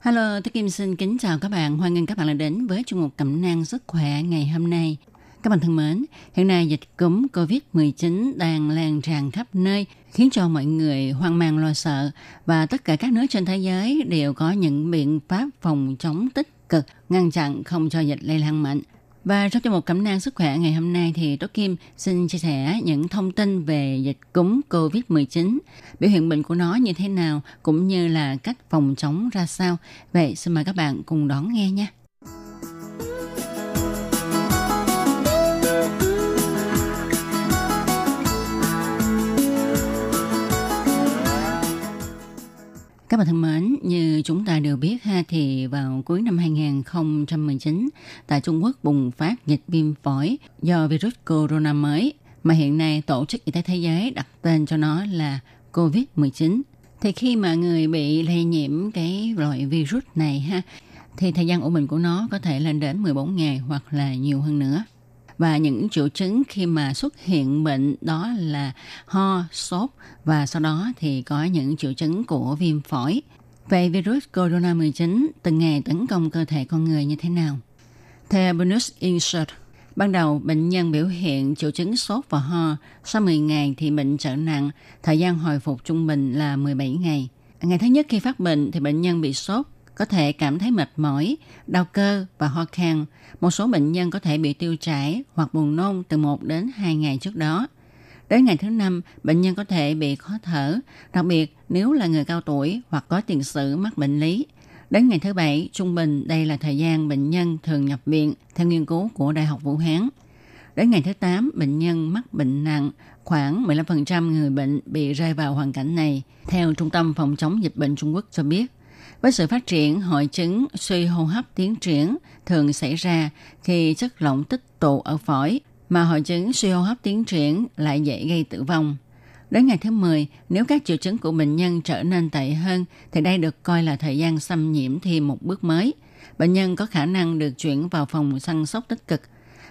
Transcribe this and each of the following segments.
Hello, tôi Kim xin kính chào các bạn. Hoan nghênh các bạn đã đến với chương mục Cẩm nang sức khỏe ngày hôm nay. Các bạn thân mến, hiện nay dịch cúm COVID-19 đang lan tràn khắp nơi, khiến cho mọi người hoang mang lo sợ và tất cả các nước trên thế giới đều có những biện pháp phòng chống tích cực, ngăn chặn không cho dịch lây lan mạnh. Và trong chương mục cẩm nang sức khỏe ngày hôm nay thì Tố Kim xin chia sẻ những thông tin về dịch cúm COVID-19, biểu hiện bệnh của nó như thế nào cũng như là cách phòng chống ra sao. Vậy xin mời các bạn cùng đón nghe nha. Các bạn thân mến, như chúng ta đều biết ha thì vào cuối năm 2019 tại Trung Quốc bùng phát dịch viêm phổi do virus corona mới mà hiện nay Tổ chức Y tế Thế giới đặt tên cho nó là COVID-19. Thì khi mà người bị lây nhiễm cái loại virus này ha thì thời gian ủ bệnh của nó có thể lên đến 14 ngày hoặc là nhiều hơn nữa và những triệu chứng khi mà xuất hiện bệnh đó là ho, sốt và sau đó thì có những triệu chứng của viêm phổi. Vậy virus corona 19 từng ngày tấn công cơ thể con người như thế nào? Theo Bonus Insert, ban đầu bệnh nhân biểu hiện triệu chứng sốt và ho, sau 10 ngày thì bệnh trở nặng, thời gian hồi phục trung bình là 17 ngày. Ngày thứ nhất khi phát bệnh thì bệnh nhân bị sốt, có thể cảm thấy mệt mỏi, đau cơ và ho khan. Một số bệnh nhân có thể bị tiêu chảy hoặc buồn nôn từ 1 đến 2 ngày trước đó. Đến ngày thứ năm, bệnh nhân có thể bị khó thở, đặc biệt nếu là người cao tuổi hoặc có tiền sử mắc bệnh lý. Đến ngày thứ bảy, trung bình đây là thời gian bệnh nhân thường nhập viện theo nghiên cứu của Đại học Vũ Hán. Đến ngày thứ 8, bệnh nhân mắc bệnh nặng, khoảng 15% người bệnh bị rơi vào hoàn cảnh này, theo Trung tâm Phòng chống dịch bệnh Trung Quốc cho biết. Với sự phát triển, hội chứng suy hô hấp tiến triển thường xảy ra khi chất lỏng tích tụ ở phổi, mà hội chứng suy hô hấp tiến triển lại dễ gây tử vong. Đến ngày thứ 10, nếu các triệu chứng của bệnh nhân trở nên tệ hơn, thì đây được coi là thời gian xâm nhiễm thêm một bước mới. Bệnh nhân có khả năng được chuyển vào phòng săn sóc tích cực.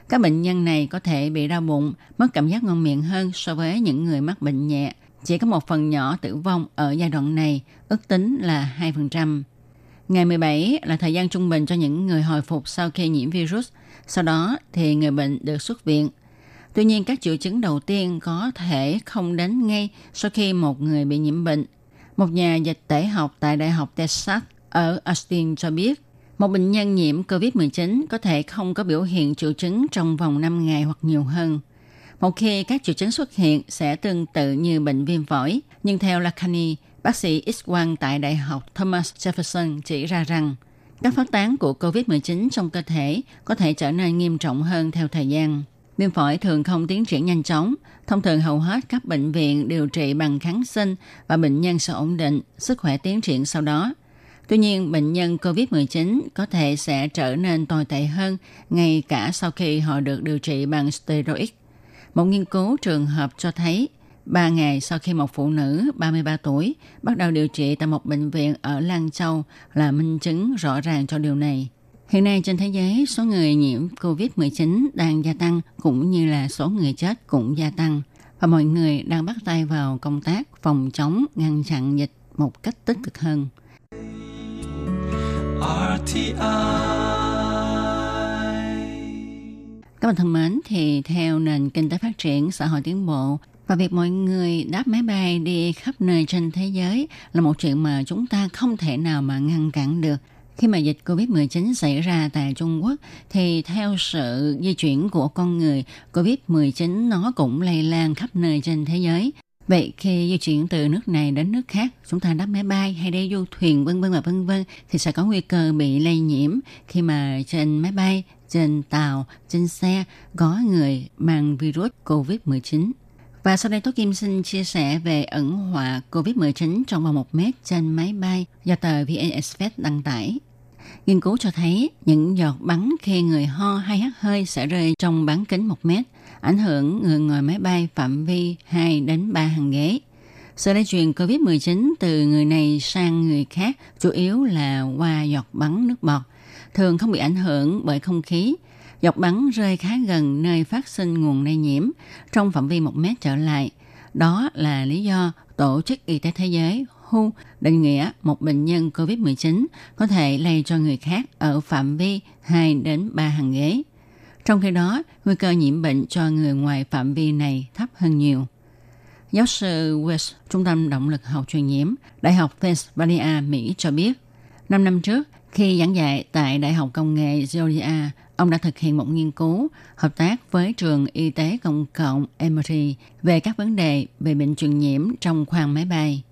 Các bệnh nhân này có thể bị đau bụng, mất cảm giác ngon miệng hơn so với những người mắc bệnh nhẹ chỉ có một phần nhỏ tử vong ở giai đoạn này, ước tính là 2%. Ngày 17 là thời gian trung bình cho những người hồi phục sau khi nhiễm virus. Sau đó thì người bệnh được xuất viện. Tuy nhiên các triệu chứng đầu tiên có thể không đến ngay sau khi một người bị nhiễm bệnh. Một nhà dịch tễ học tại Đại học Texas ở Austin cho biết, một bệnh nhân nhiễm COVID-19 có thể không có biểu hiện triệu chứng trong vòng 5 ngày hoặc nhiều hơn. Một khi các triệu chứng xuất hiện sẽ tương tự như bệnh viêm phổi, nhưng theo Lacani, bác sĩ X-quang tại Đại học Thomas Jefferson chỉ ra rằng các phát tán của COVID-19 trong cơ thể có thể trở nên nghiêm trọng hơn theo thời gian. Viêm phổi thường không tiến triển nhanh chóng. Thông thường hầu hết các bệnh viện điều trị bằng kháng sinh và bệnh nhân sẽ ổn định, sức khỏe tiến triển sau đó. Tuy nhiên, bệnh nhân COVID-19 có thể sẽ trở nên tồi tệ hơn ngay cả sau khi họ được điều trị bằng steroid. Một nghiên cứu trường hợp cho thấy 3 ngày sau khi một phụ nữ 33 tuổi bắt đầu điều trị tại một bệnh viện ở Lan Châu là minh chứng rõ ràng cho điều này. Hiện nay trên thế giới, số người nhiễm COVID-19 đang gia tăng cũng như là số người chết cũng gia tăng. Và mọi người đang bắt tay vào công tác phòng chống, ngăn chặn dịch một cách tích cực hơn. Các bạn thân mến, thì theo nền kinh tế phát triển, xã hội tiến bộ và việc mọi người đáp máy bay đi khắp nơi trên thế giới là một chuyện mà chúng ta không thể nào mà ngăn cản được. Khi mà dịch Covid-19 xảy ra tại Trung Quốc thì theo sự di chuyển của con người, Covid-19 nó cũng lây lan khắp nơi trên thế giới. Vậy khi di chuyển từ nước này đến nước khác, chúng ta đáp máy bay hay đi du thuyền vân vân và vân vân thì sẽ có nguy cơ bị lây nhiễm khi mà trên máy bay, trên tàu, trên xe có người mang virus COVID-19. Và sau đây Tố Kim xin chia sẻ về ẩn họa COVID-19 trong vòng 1 mét trên máy bay do tờ VN Express đăng tải. Nghiên cứu cho thấy những giọt bắn khi người ho hay hắt hơi sẽ rơi trong bán kính 1 mét, ảnh hưởng người ngồi máy bay phạm vi 2 đến 3 hàng ghế. Sự lây truyền COVID-19 từ người này sang người khác chủ yếu là qua giọt bắn nước bọt, thường không bị ảnh hưởng bởi không khí. Giọt bắn rơi khá gần nơi phát sinh nguồn lây nhiễm, trong phạm vi 1 mét trở lại. Đó là lý do Tổ chức Y tế Thế giới WHO định nghĩa một bệnh nhân COVID-19 có thể lây cho người khác ở phạm vi 2 đến 3 hàng ghế. Trong khi đó, nguy cơ nhiễm bệnh cho người ngoài phạm vi này thấp hơn nhiều. Giáo sư West, Trung tâm Động lực học truyền nhiễm, Đại học Pennsylvania, Mỹ cho biết, 5 năm trước, khi giảng dạy tại Đại học Công nghệ Georgia, ông đã thực hiện một nghiên cứu hợp tác với trường y tế công cộng Emory về các vấn đề về bệnh truyền nhiễm trong khoang máy bay.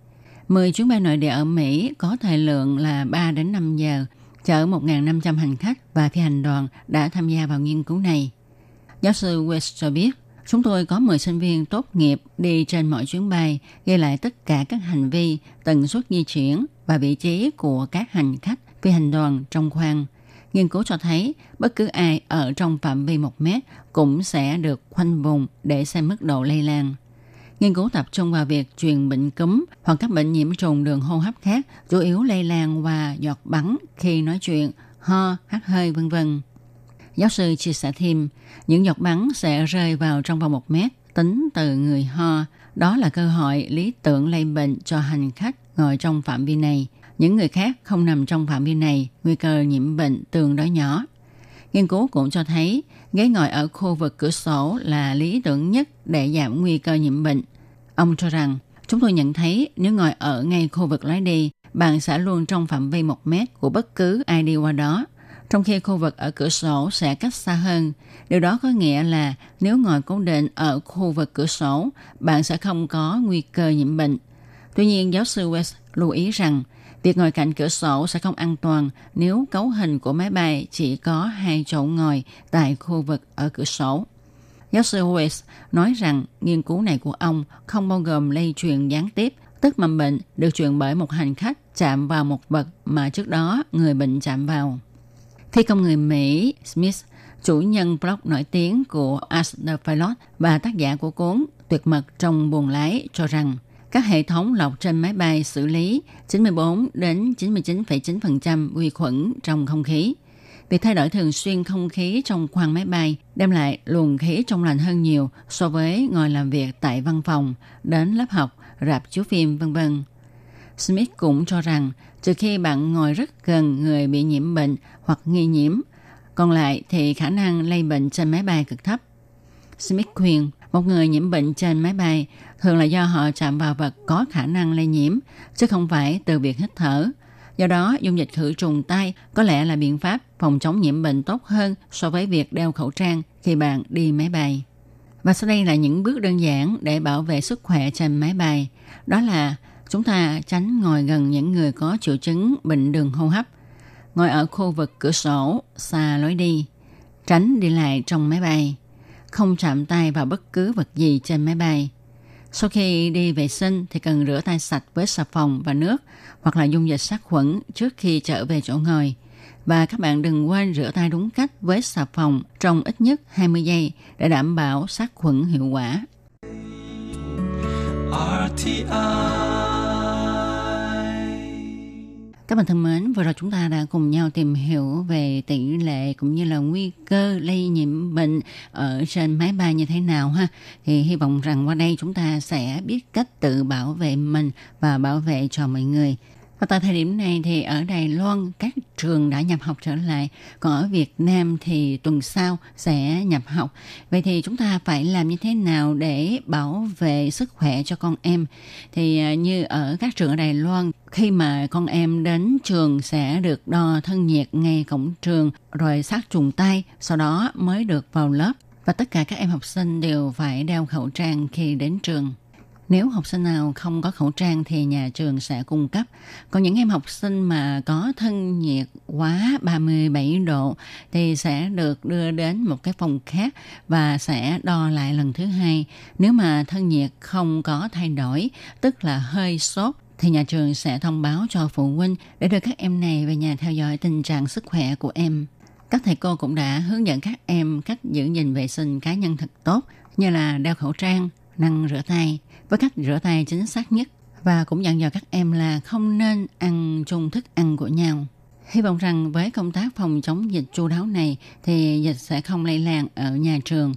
10 chuyến bay nội địa ở Mỹ có thời lượng là 3 đến 5 giờ, chở 1.500 hành khách và phi hành đoàn đã tham gia vào nghiên cứu này. Giáo sư West cho biết, chúng tôi có 10 sinh viên tốt nghiệp đi trên mọi chuyến bay, ghi lại tất cả các hành vi, tần suất di chuyển và vị trí của các hành khách phi hành đoàn trong khoang. Nghiên cứu cho thấy bất cứ ai ở trong phạm vi 1 mét cũng sẽ được khoanh vùng để xem mức độ lây lan. Nghiên cứu tập trung vào việc truyền bệnh cúm hoặc các bệnh nhiễm trùng đường hô hấp khác, chủ yếu lây lan qua giọt bắn khi nói chuyện, ho, hắt hơi vân vân. Giáo sư chia sẻ thêm, những giọt bắn sẽ rơi vào trong vòng một mét tính từ người ho. Đó là cơ hội lý tưởng lây bệnh cho hành khách ngồi trong phạm vi này. Những người khác không nằm trong phạm vi này, nguy cơ nhiễm bệnh tương đối nhỏ. Nghiên cứu cũng cho thấy ghế ngồi ở khu vực cửa sổ là lý tưởng nhất để giảm nguy cơ nhiễm bệnh. Ông cho rằng, chúng tôi nhận thấy nếu ngồi ở ngay khu vực lái đi, bạn sẽ luôn trong phạm vi một mét của bất cứ ai đi qua đó, trong khi khu vực ở cửa sổ sẽ cách xa hơn. Điều đó có nghĩa là nếu ngồi cố định ở khu vực cửa sổ, bạn sẽ không có nguy cơ nhiễm bệnh. Tuy nhiên, giáo sư West lưu ý rằng Việc ngồi cạnh cửa sổ sẽ không an toàn nếu cấu hình của máy bay chỉ có hai chỗ ngồi tại khu vực ở cửa sổ. Giáo sư West nói rằng nghiên cứu này của ông không bao gồm lây truyền gián tiếp, tức mầm bệnh được truyền bởi một hành khách chạm vào một vật mà trước đó người bệnh chạm vào. Thi công người Mỹ Smith, chủ nhân blog nổi tiếng của Ask the Pilot và tác giả của cuốn Tuyệt mật trong buồng lái cho rằng các hệ thống lọc trên máy bay xử lý 94 đến 99,9% vi khuẩn trong không khí. Việc thay đổi thường xuyên không khí trong khoang máy bay đem lại luồng khí trong lành hơn nhiều so với ngồi làm việc tại văn phòng, đến lớp học, rạp chiếu phim, vân vân. Smith cũng cho rằng trừ khi bạn ngồi rất gần người bị nhiễm bệnh hoặc nghi nhiễm, còn lại thì khả năng lây bệnh trên máy bay cực thấp. Smith khuyên một người nhiễm bệnh trên máy bay thường là do họ chạm vào vật có khả năng lây nhiễm, chứ không phải từ việc hít thở. Do đó, dung dịch khử trùng tay có lẽ là biện pháp phòng chống nhiễm bệnh tốt hơn so với việc đeo khẩu trang khi bạn đi máy bay. Và sau đây là những bước đơn giản để bảo vệ sức khỏe trên máy bay. Đó là chúng ta tránh ngồi gần những người có triệu chứng bệnh đường hô hấp, ngồi ở khu vực cửa sổ, xa lối đi, tránh đi lại trong máy bay, không chạm tay vào bất cứ vật gì trên máy bay. Sau khi đi vệ sinh thì cần rửa tay sạch với xà phòng và nước hoặc là dung dịch sát khuẩn trước khi trở về chỗ ngồi. Và các bạn đừng quên rửa tay đúng cách với xà phòng trong ít nhất 20 giây để đảm bảo sát khuẩn hiệu quả. RTI các bạn thân mến, vừa rồi chúng ta đã cùng nhau tìm hiểu về tỷ lệ cũng như là nguy cơ lây nhiễm bệnh ở trên máy bay như thế nào ha. Thì hy vọng rằng qua đây chúng ta sẽ biết cách tự bảo vệ mình và bảo vệ cho mọi người. Và tại thời điểm này thì ở Đài Loan các trường đã nhập học trở lại, còn ở Việt Nam thì tuần sau sẽ nhập học. Vậy thì chúng ta phải làm như thế nào để bảo vệ sức khỏe cho con em? Thì à, như ở các trường ở Đài Loan, khi mà con em đến trường sẽ được đo thân nhiệt ngay cổng trường, rồi sát trùng tay, sau đó mới được vào lớp. Và tất cả các em học sinh đều phải đeo khẩu trang khi đến trường. Nếu học sinh nào không có khẩu trang thì nhà trường sẽ cung cấp. Còn những em học sinh mà có thân nhiệt quá 37 độ thì sẽ được đưa đến một cái phòng khác và sẽ đo lại lần thứ hai. Nếu mà thân nhiệt không có thay đổi, tức là hơi sốt thì nhà trường sẽ thông báo cho phụ huynh để đưa các em này về nhà theo dõi tình trạng sức khỏe của em. Các thầy cô cũng đã hướng dẫn các em cách giữ gìn vệ sinh cá nhân thật tốt như là đeo khẩu trang, năng rửa tay với cách rửa tay chính xác nhất và cũng dặn dò các em là không nên ăn chung thức ăn của nhau. Hy vọng rằng với công tác phòng chống dịch chu đáo này thì dịch sẽ không lây lan ở nhà trường.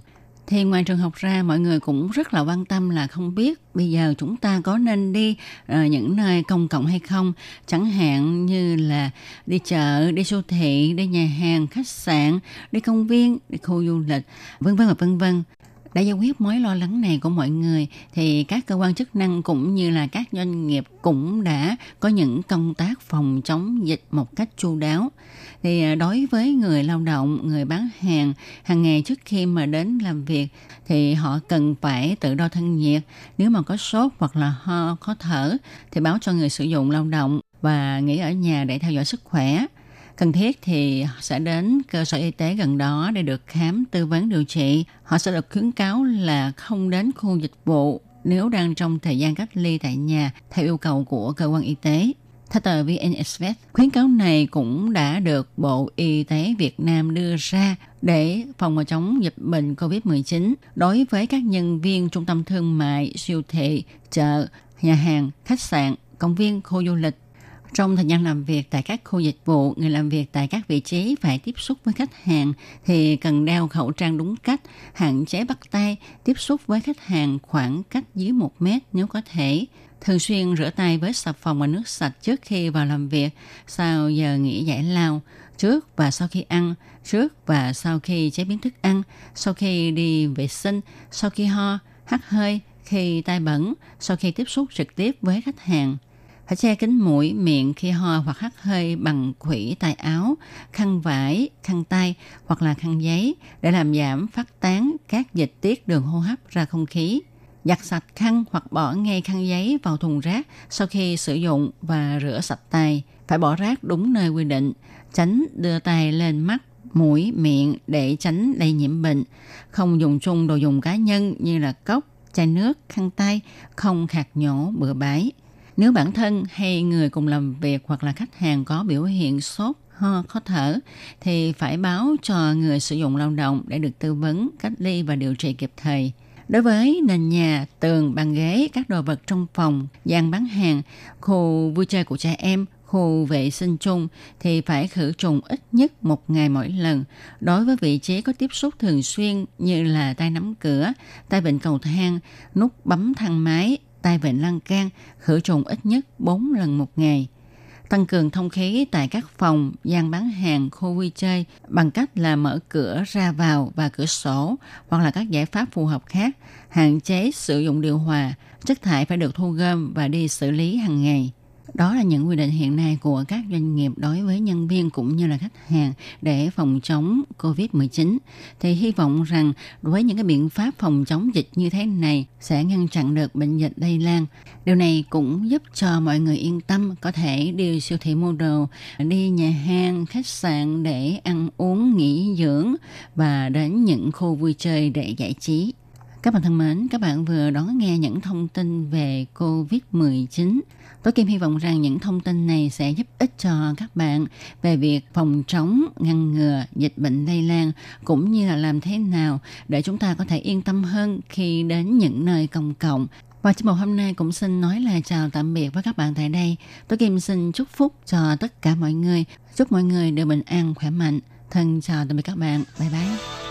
Thì ngoài trường học ra mọi người cũng rất là quan tâm là không biết bây giờ chúng ta có nên đi uh, những nơi công cộng hay không chẳng hạn như là đi chợ đi siêu thị đi nhà hàng khách sạn đi công viên đi khu du lịch vân vân và vân vân để giải quyết mối lo lắng này của mọi người, thì các cơ quan chức năng cũng như là các doanh nghiệp cũng đã có những công tác phòng chống dịch một cách chu đáo. Thì à, đối với người lao động, người bán hàng hàng ngày trước khi mà đến làm việc, thì họ cần phải tự đo thân nhiệt. Nếu mà có sốt hoặc là ho, khó thở, thì báo cho người sử dụng lao động và nghỉ ở nhà để theo dõi sức khỏe cần thiết thì sẽ đến cơ sở y tế gần đó để được khám tư vấn điều trị. Họ sẽ được khuyến cáo là không đến khu dịch vụ nếu đang trong thời gian cách ly tại nhà theo yêu cầu của cơ quan y tế. Theo tờ VN Express, khuyến cáo này cũng đã được Bộ Y tế Việt Nam đưa ra để phòng chống dịch bệnh COVID-19 đối với các nhân viên trung tâm thương mại, siêu thị, chợ, nhà hàng, khách sạn, công viên, khu du lịch, trong thời gian làm việc tại các khu dịch vụ, người làm việc tại các vị trí phải tiếp xúc với khách hàng thì cần đeo khẩu trang đúng cách, hạn chế bắt tay, tiếp xúc với khách hàng khoảng cách dưới 1 mét nếu có thể. Thường xuyên rửa tay với xà phòng và nước sạch trước khi vào làm việc, sau giờ nghỉ giải lao, trước và sau khi ăn, trước và sau khi chế biến thức ăn, sau khi đi vệ sinh, sau khi ho, hắt hơi, khi tay bẩn, sau khi tiếp xúc trực tiếp với khách hàng – phải che kín mũi, miệng khi ho hoặc hắt hơi bằng khủy tay áo, khăn vải, khăn tay hoặc là khăn giấy để làm giảm phát tán các dịch tiết đường hô hấp ra không khí. Giặt sạch khăn hoặc bỏ ngay khăn giấy vào thùng rác sau khi sử dụng và rửa sạch tay. Phải bỏ rác đúng nơi quy định, tránh đưa tay lên mắt, mũi, miệng để tránh lây nhiễm bệnh. Không dùng chung đồ dùng cá nhân như là cốc, chai nước, khăn tay, không khạc nhổ bừa bãi. Nếu bản thân hay người cùng làm việc hoặc là khách hàng có biểu hiện sốt, ho, khó thở thì phải báo cho người sử dụng lao động để được tư vấn, cách ly và điều trị kịp thời. Đối với nền nhà, tường, bàn ghế, các đồ vật trong phòng, gian bán hàng, khu vui chơi của trẻ em, khu vệ sinh chung thì phải khử trùng ít nhất một ngày mỗi lần. Đối với vị trí có tiếp xúc thường xuyên như là tay nắm cửa, tay vịn cầu thang, nút bấm thang máy, tai bệnh lan can, khử trùng ít nhất 4 lần một ngày. Tăng cường thông khí tại các phòng, gian bán hàng, khu vui chơi bằng cách là mở cửa ra vào và cửa sổ hoặc là các giải pháp phù hợp khác, hạn chế sử dụng điều hòa, chất thải phải được thu gom và đi xử lý hàng ngày. Đó là những quy định hiện nay của các doanh nghiệp đối với nhân viên cũng như là khách hàng để phòng chống COVID-19. Thì hy vọng rằng với những cái biện pháp phòng chống dịch như thế này sẽ ngăn chặn được bệnh dịch lây lan. Điều này cũng giúp cho mọi người yên tâm có thể đi siêu thị mua đồ, đi nhà hàng, khách sạn để ăn uống, nghỉ dưỡng và đến những khu vui chơi để giải trí. Các bạn thân mến, các bạn vừa đón nghe những thông tin về COVID-19. Tôi Kim hy vọng rằng những thông tin này sẽ giúp ích cho các bạn về việc phòng chống, ngăn ngừa dịch bệnh lây lan cũng như là làm thế nào để chúng ta có thể yên tâm hơn khi đến những nơi công cộng. Và chương mục hôm nay cũng xin nói là chào tạm biệt với các bạn tại đây. Tôi Kim xin chúc phúc cho tất cả mọi người. Chúc mọi người đều bình an, khỏe mạnh. Thân chào tạm biệt các bạn. Bye bye.